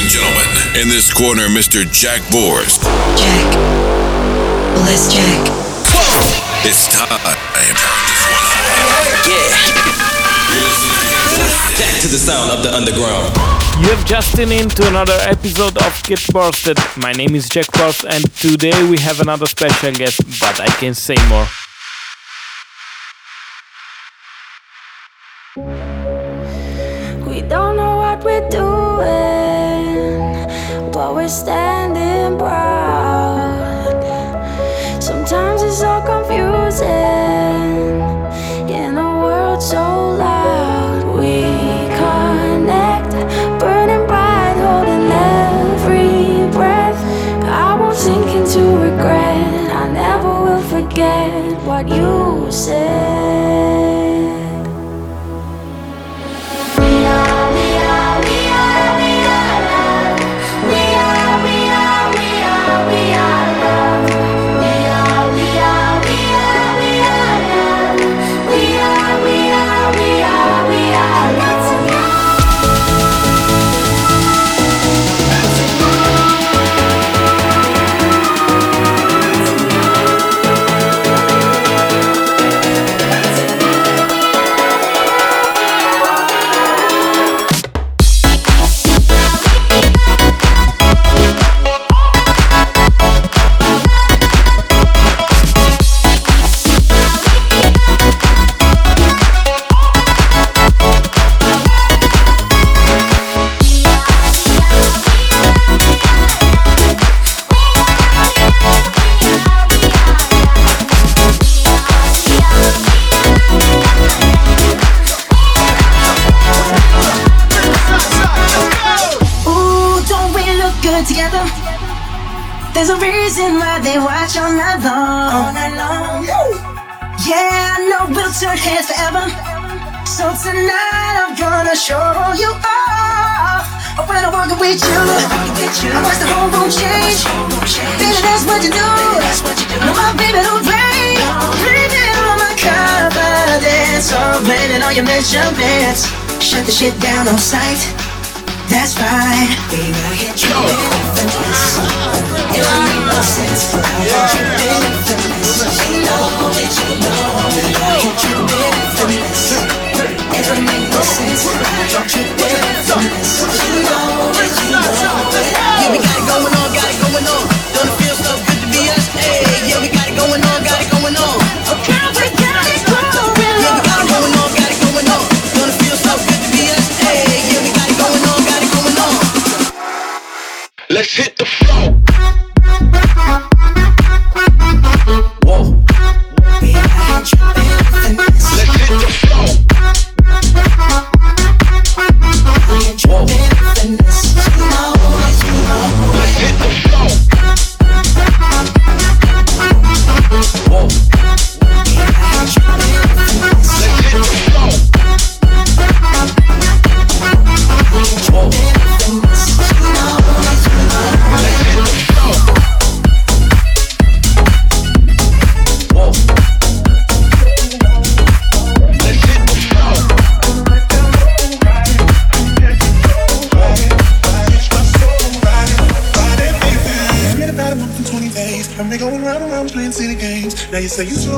and gentlemen, in this corner, Mr. Jack Borst. Jack. Bless Jack. It's time. Yeah. Back to the sound of the underground. You have just tuned in to another episode of Get Borsted. My name is Jack Borst, and today we have another special guest, but I can say more. We don't know what we're doing, but we're standing proud. Sometimes it's so confusing in a world so loud. We connect, burning bright, holding every breath. I won't sink into regret. I never will forget what you said. Shit down on sight. That's right, baby. I hit you with infamous. It don't make no sense. I hit you infamous. You know that you know that I hit you infamous. It don't make no sense. I hit you infamous. You know that you know Yeah, we got it going on, got it going on. Don't it feel so good to be us? Hey, yeah, we got it going on, got it Now you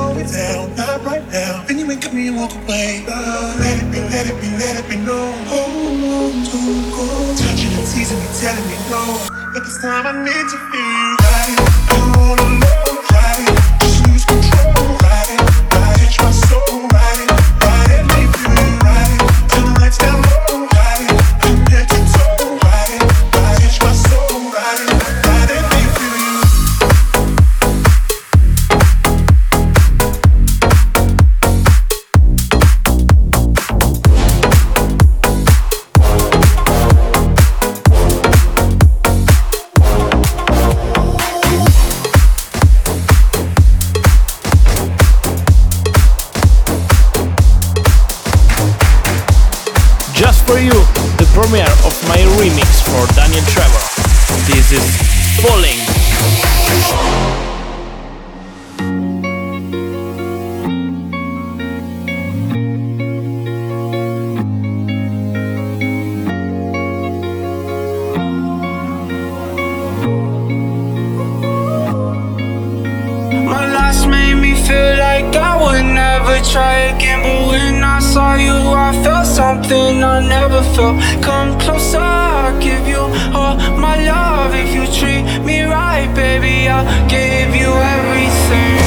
something I never felt. Come closer, I'll give you all my love. If you treat me right, baby, I'll give you everything.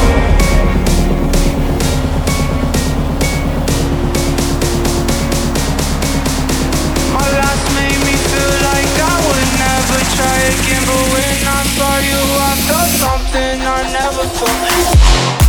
try again But when I saw you I felt something I never felt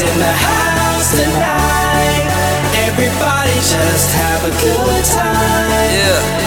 In the house tonight. Everybody just have a good time. Yeah.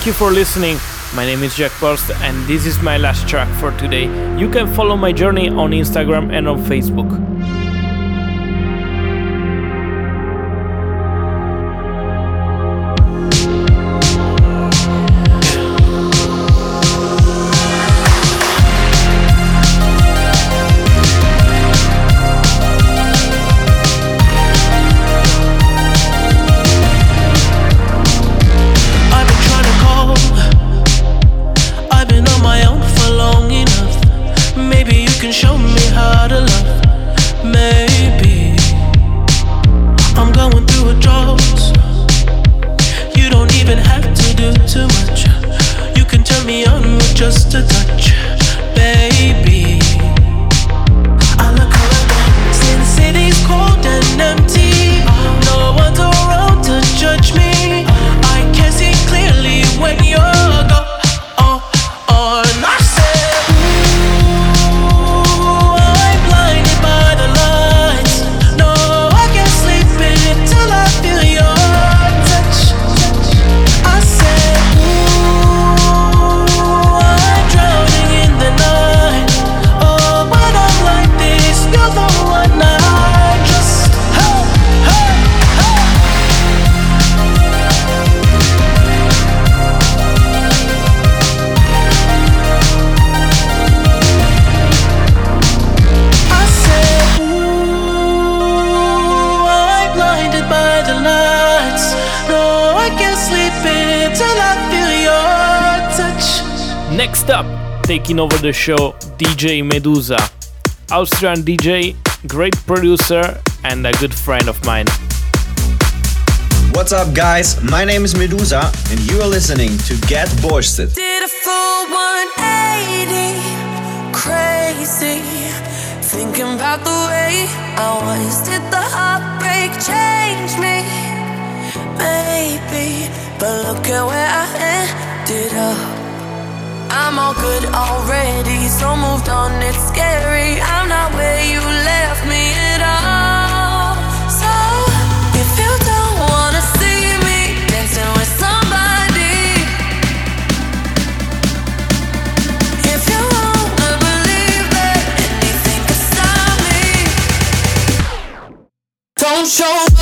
Thank you for listening. My name is Jack Borst, and this is my last track for today. You can follow my journey on Instagram and on Facebook. taking over the show DJ Medusa, Austrian DJ, great producer, and a good friend of mine. What's up, guys? My name is Medusa, and you are listening to Get Borsted. Did a full 180, crazy, thinking about the way I was. Did the heartbreak change me? Maybe, but look at where I ended up. I'm all good already, so moved on, it's scary. I'm not where you left me at all. So, if you don't wanna see me dancing with somebody, if you wanna believe that anything can stop me, don't show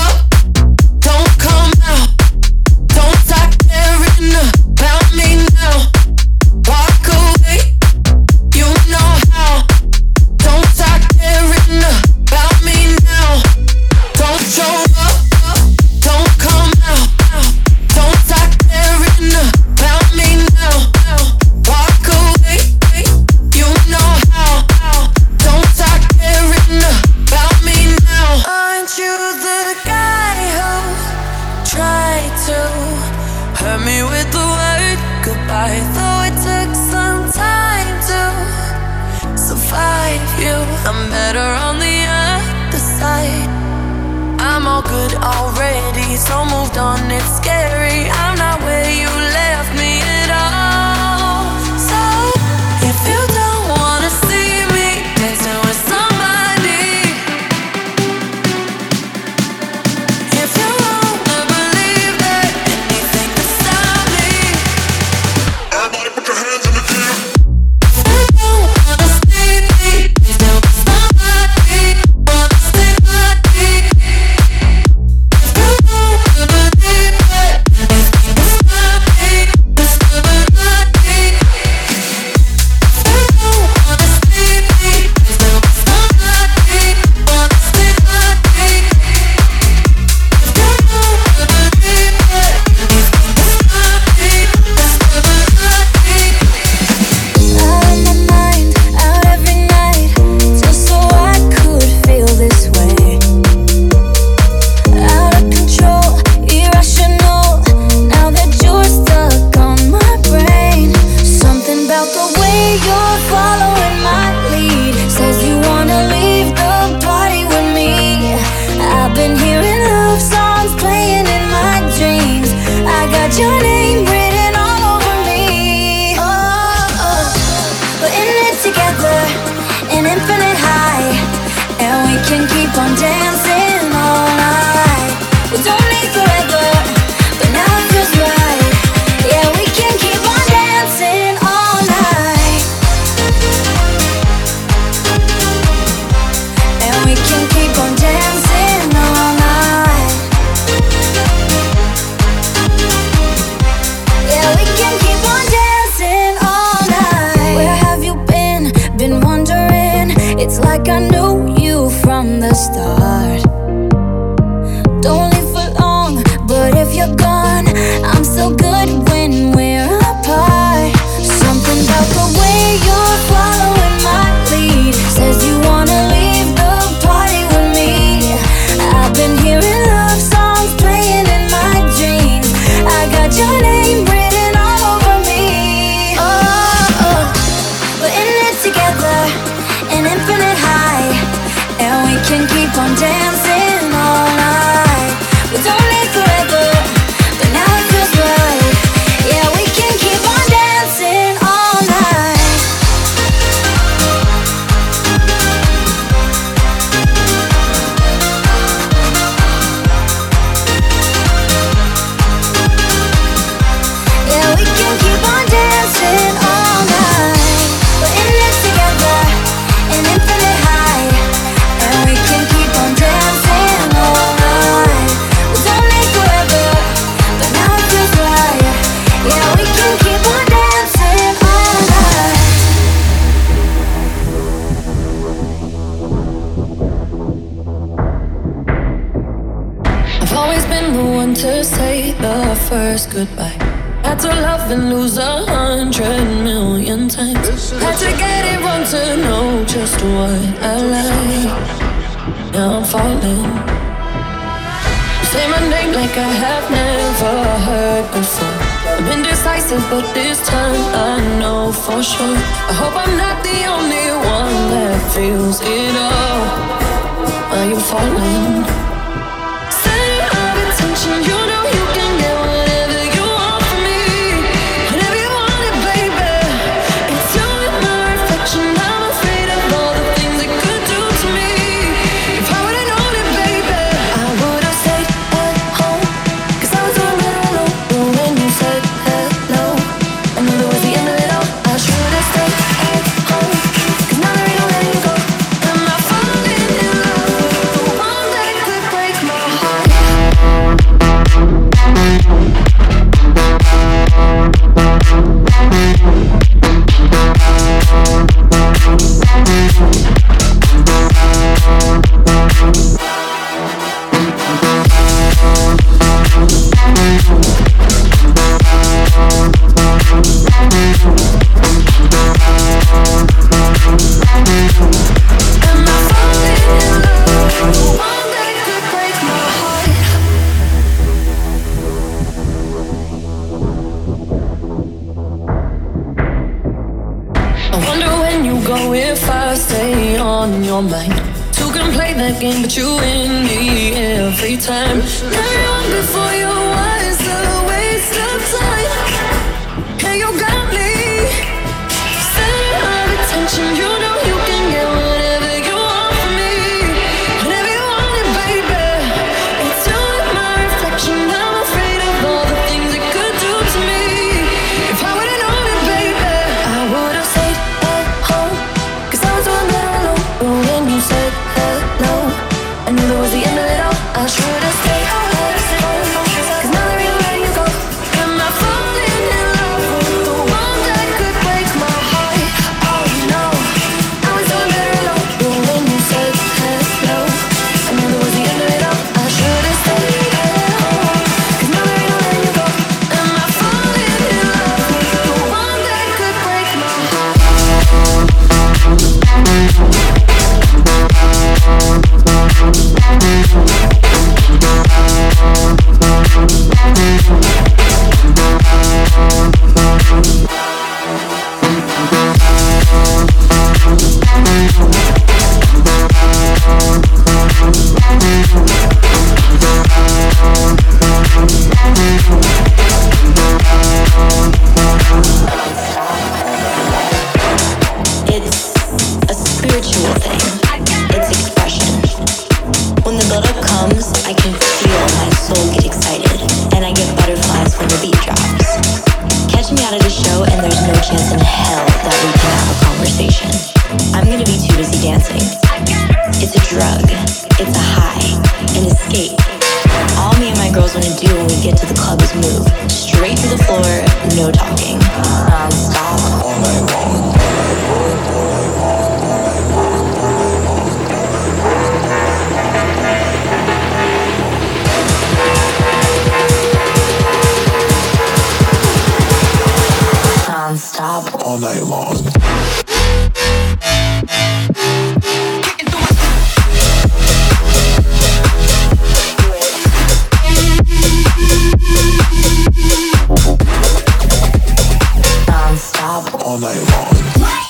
all night long.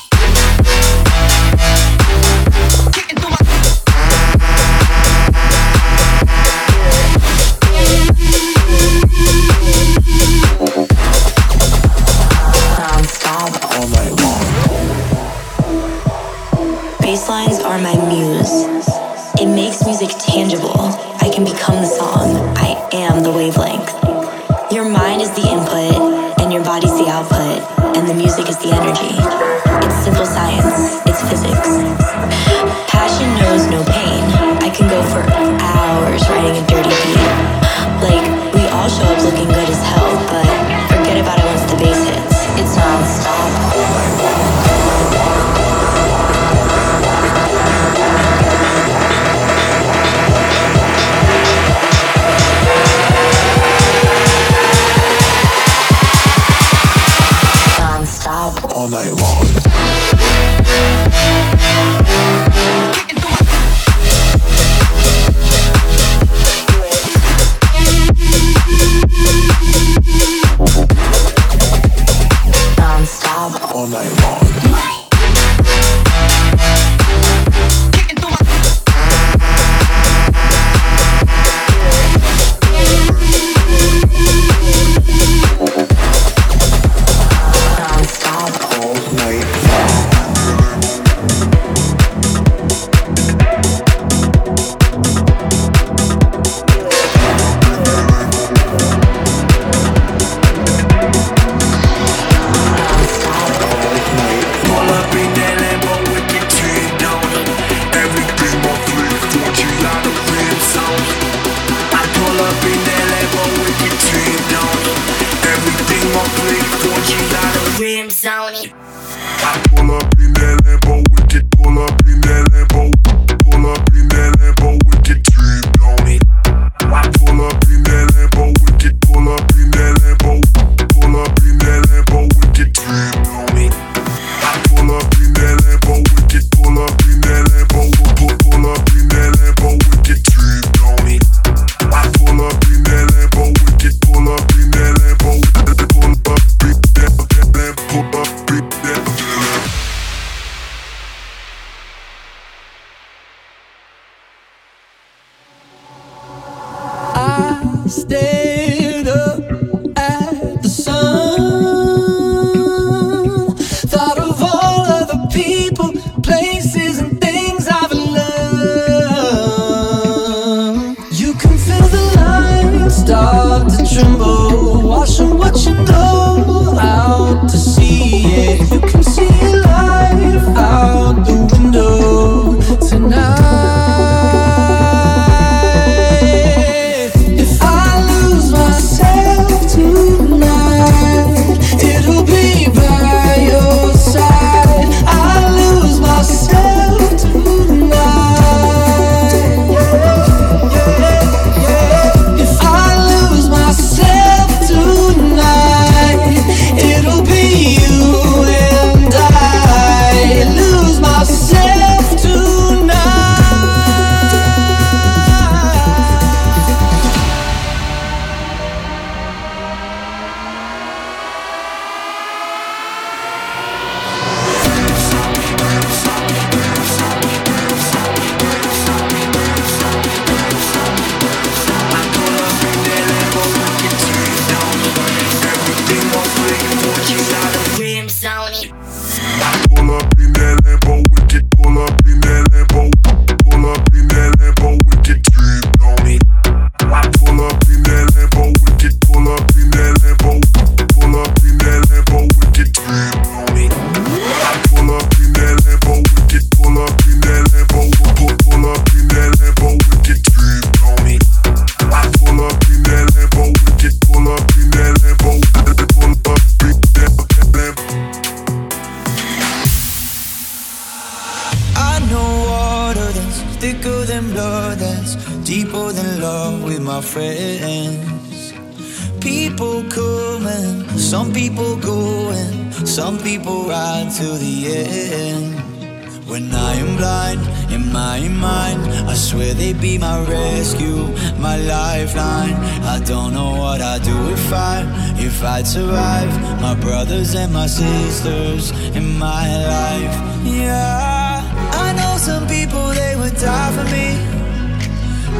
I don't know what I'd do if I, if I'd survive. My brothers and my sisters in my life. Yeah, I know some people they would die for me.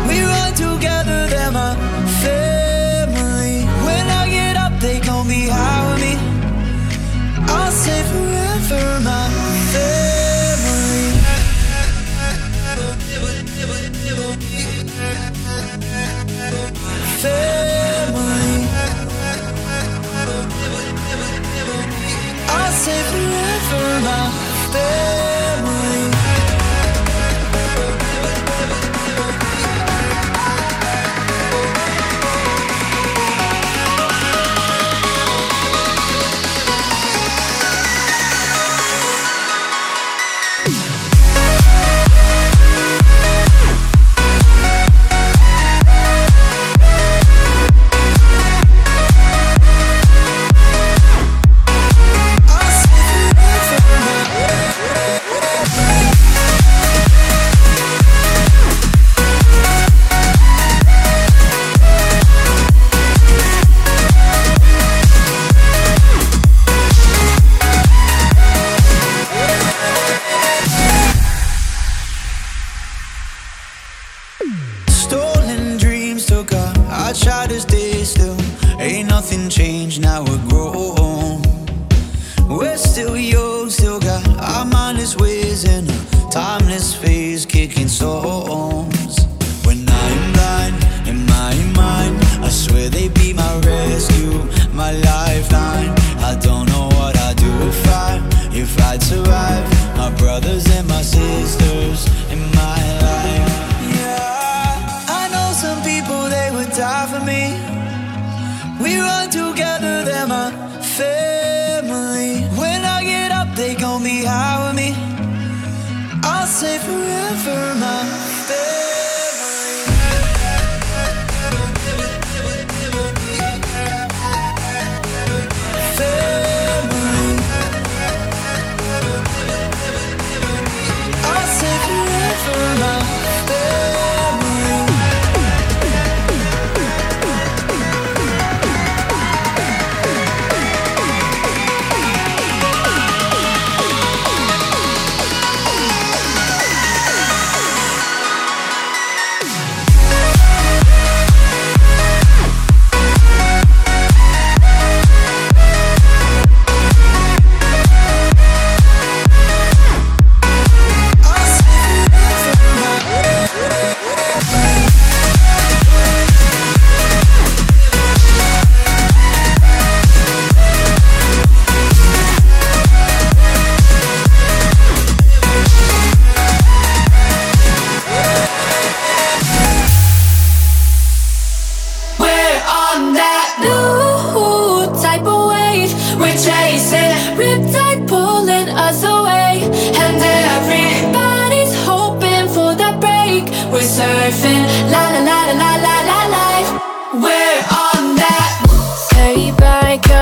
We run together, they're my family. When I get up, they gon' be high with me. I'll say forever, my say forever, my mindless ways in a timeless phase, kicking storms.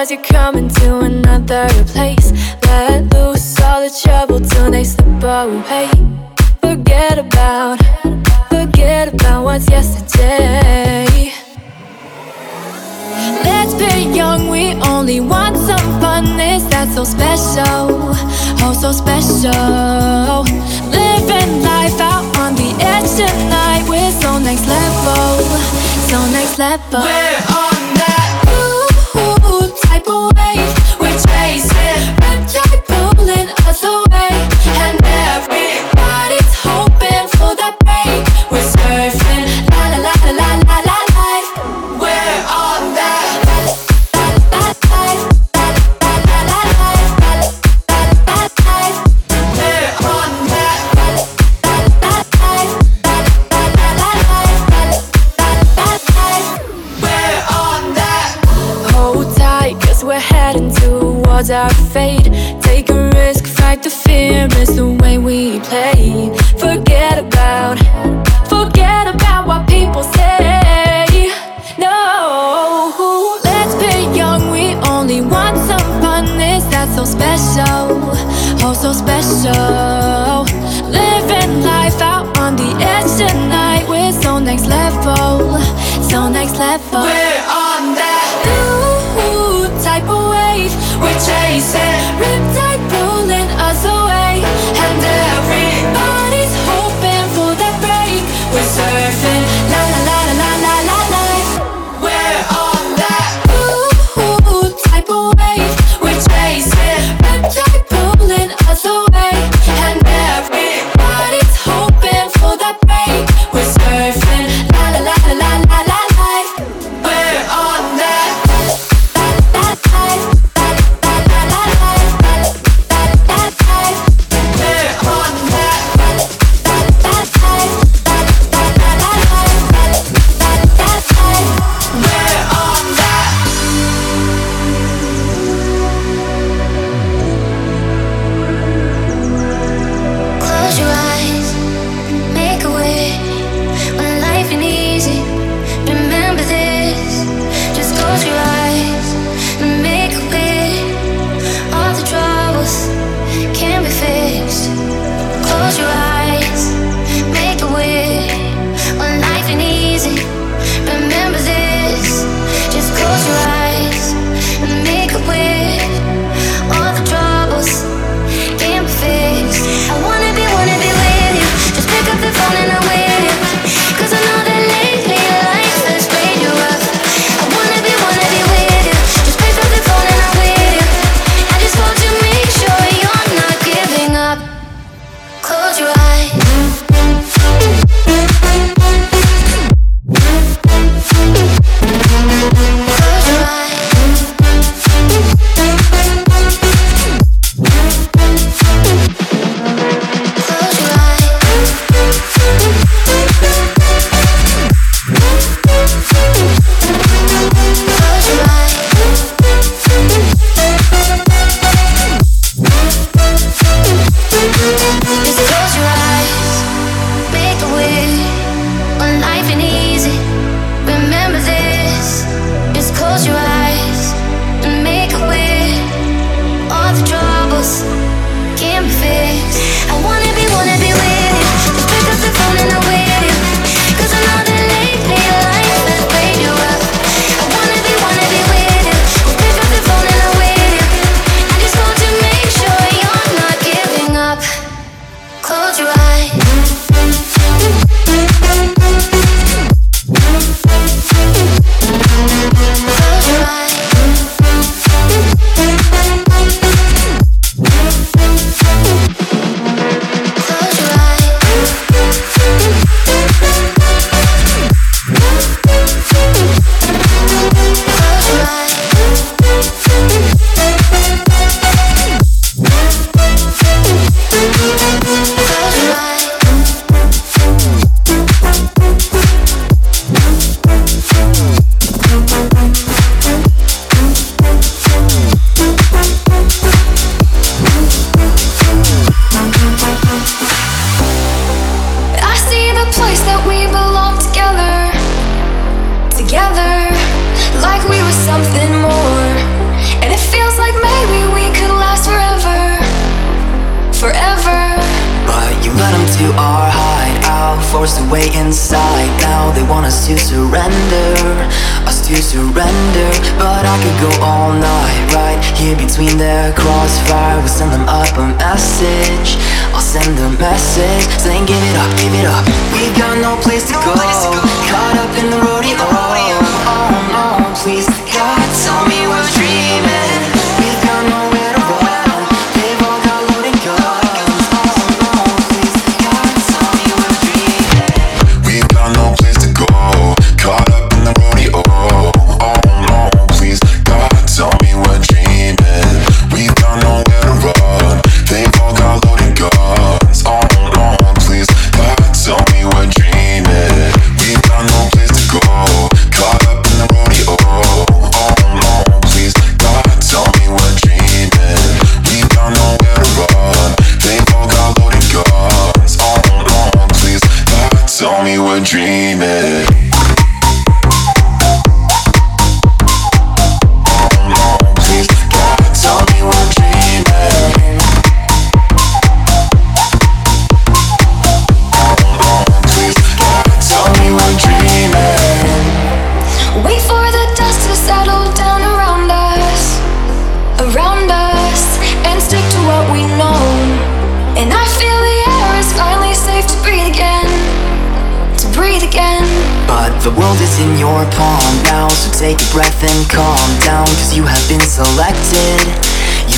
Cause you're coming to another place. Let loose all the trouble till they slip away. Forget about, forget about what's yesterday. Let's be young, we only want some fun. Is that so special? Oh, so special. Living life out on the edge tonight. We're so next level, so next level. We're Our fate. Take a risk, fight the fear, it's the way we play. Forget about, forget about what people say. No, let's be young, we only want some fondness That's so special, oh so special. Living life out on the edge tonight We're so next level, so next level.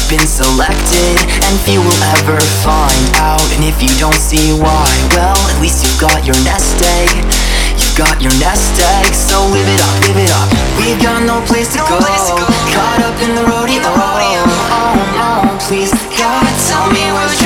Been selected, and few will ever find out. And if you don't see why, well, at least you've got your nest egg. You've got your nest egg, so live it up, live it up. We've got no place to, go. Caught up in the rodeo. Oh, oh, please, God, tell me we're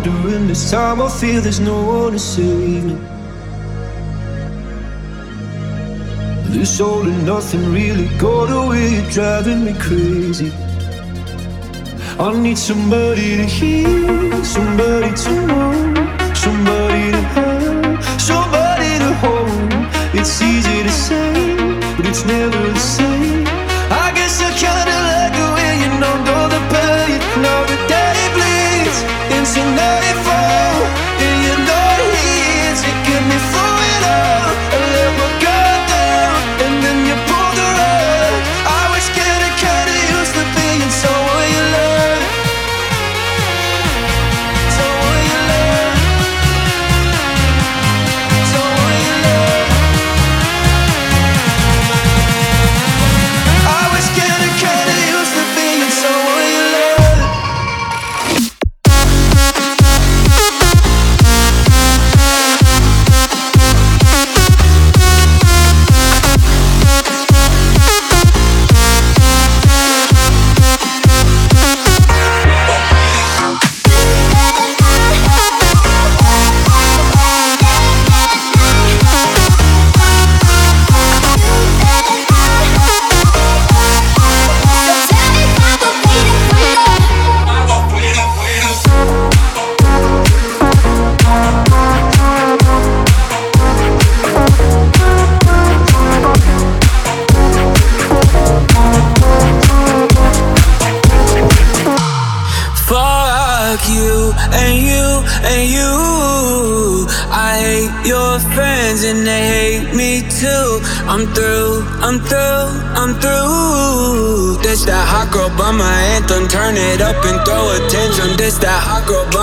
going under, this time I feel there's no one to save me. This all and nothing really got away, driving me crazy. I need somebody to hear, somebody to know, somebody to have, somebody to hold. It's easy to say, but it's never the same.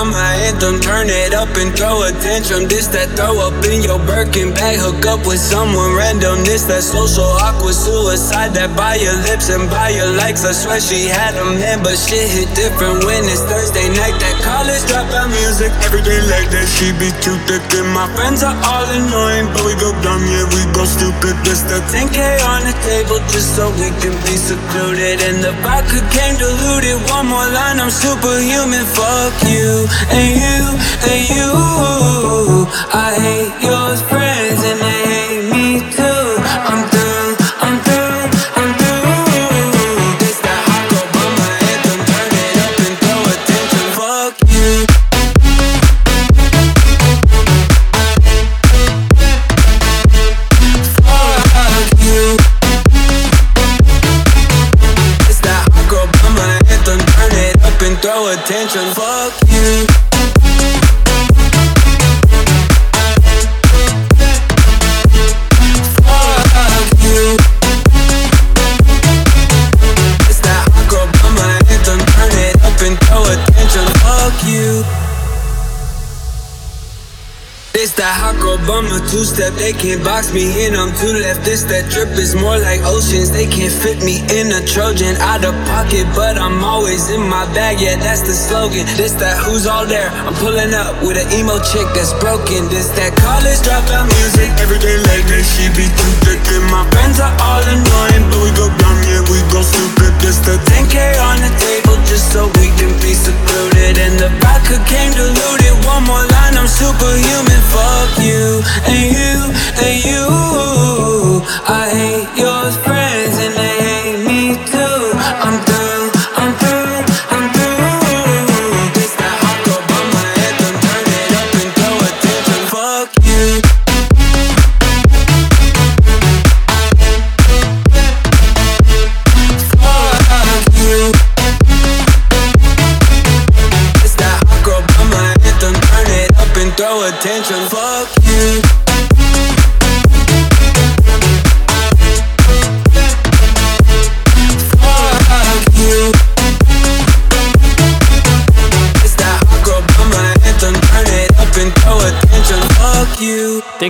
My anthem. Turn it up and throw a tantrum. This that throw up in your Birkin bag. Hook up with someone random. This that social awkward suicide. That by your lips and by your likes. I swear she had a man, but shit hit different when it's Thursday night. That college dropout music. Every day like that, she be too thick. And my friends are all annoying, but we go dumb, yeah, we go stupid. This the 10K on the table just so we can be secluded. And the vodka came diluted. One more line, I'm superhuman. Fuck you and you and you. I hate your friends and girl bummer two step. They can't box me in. I'm too left. This that drip is more like oceans. They can't fit me in a Trojan out of pocket, but I'm always in my bag. Yeah, that's the slogan. This that who's all there. I'm pulling up with an emo chick that's broken. This that college dropout music. Every day late night she be too thick. And my friends are all annoying, but we go dumb. Yeah, we go stupid. This the 10k on the table just so we can be secluded. And the vodka came diluted. One more line, I'm superhuman. Fuck you and you and you. I hate your friends and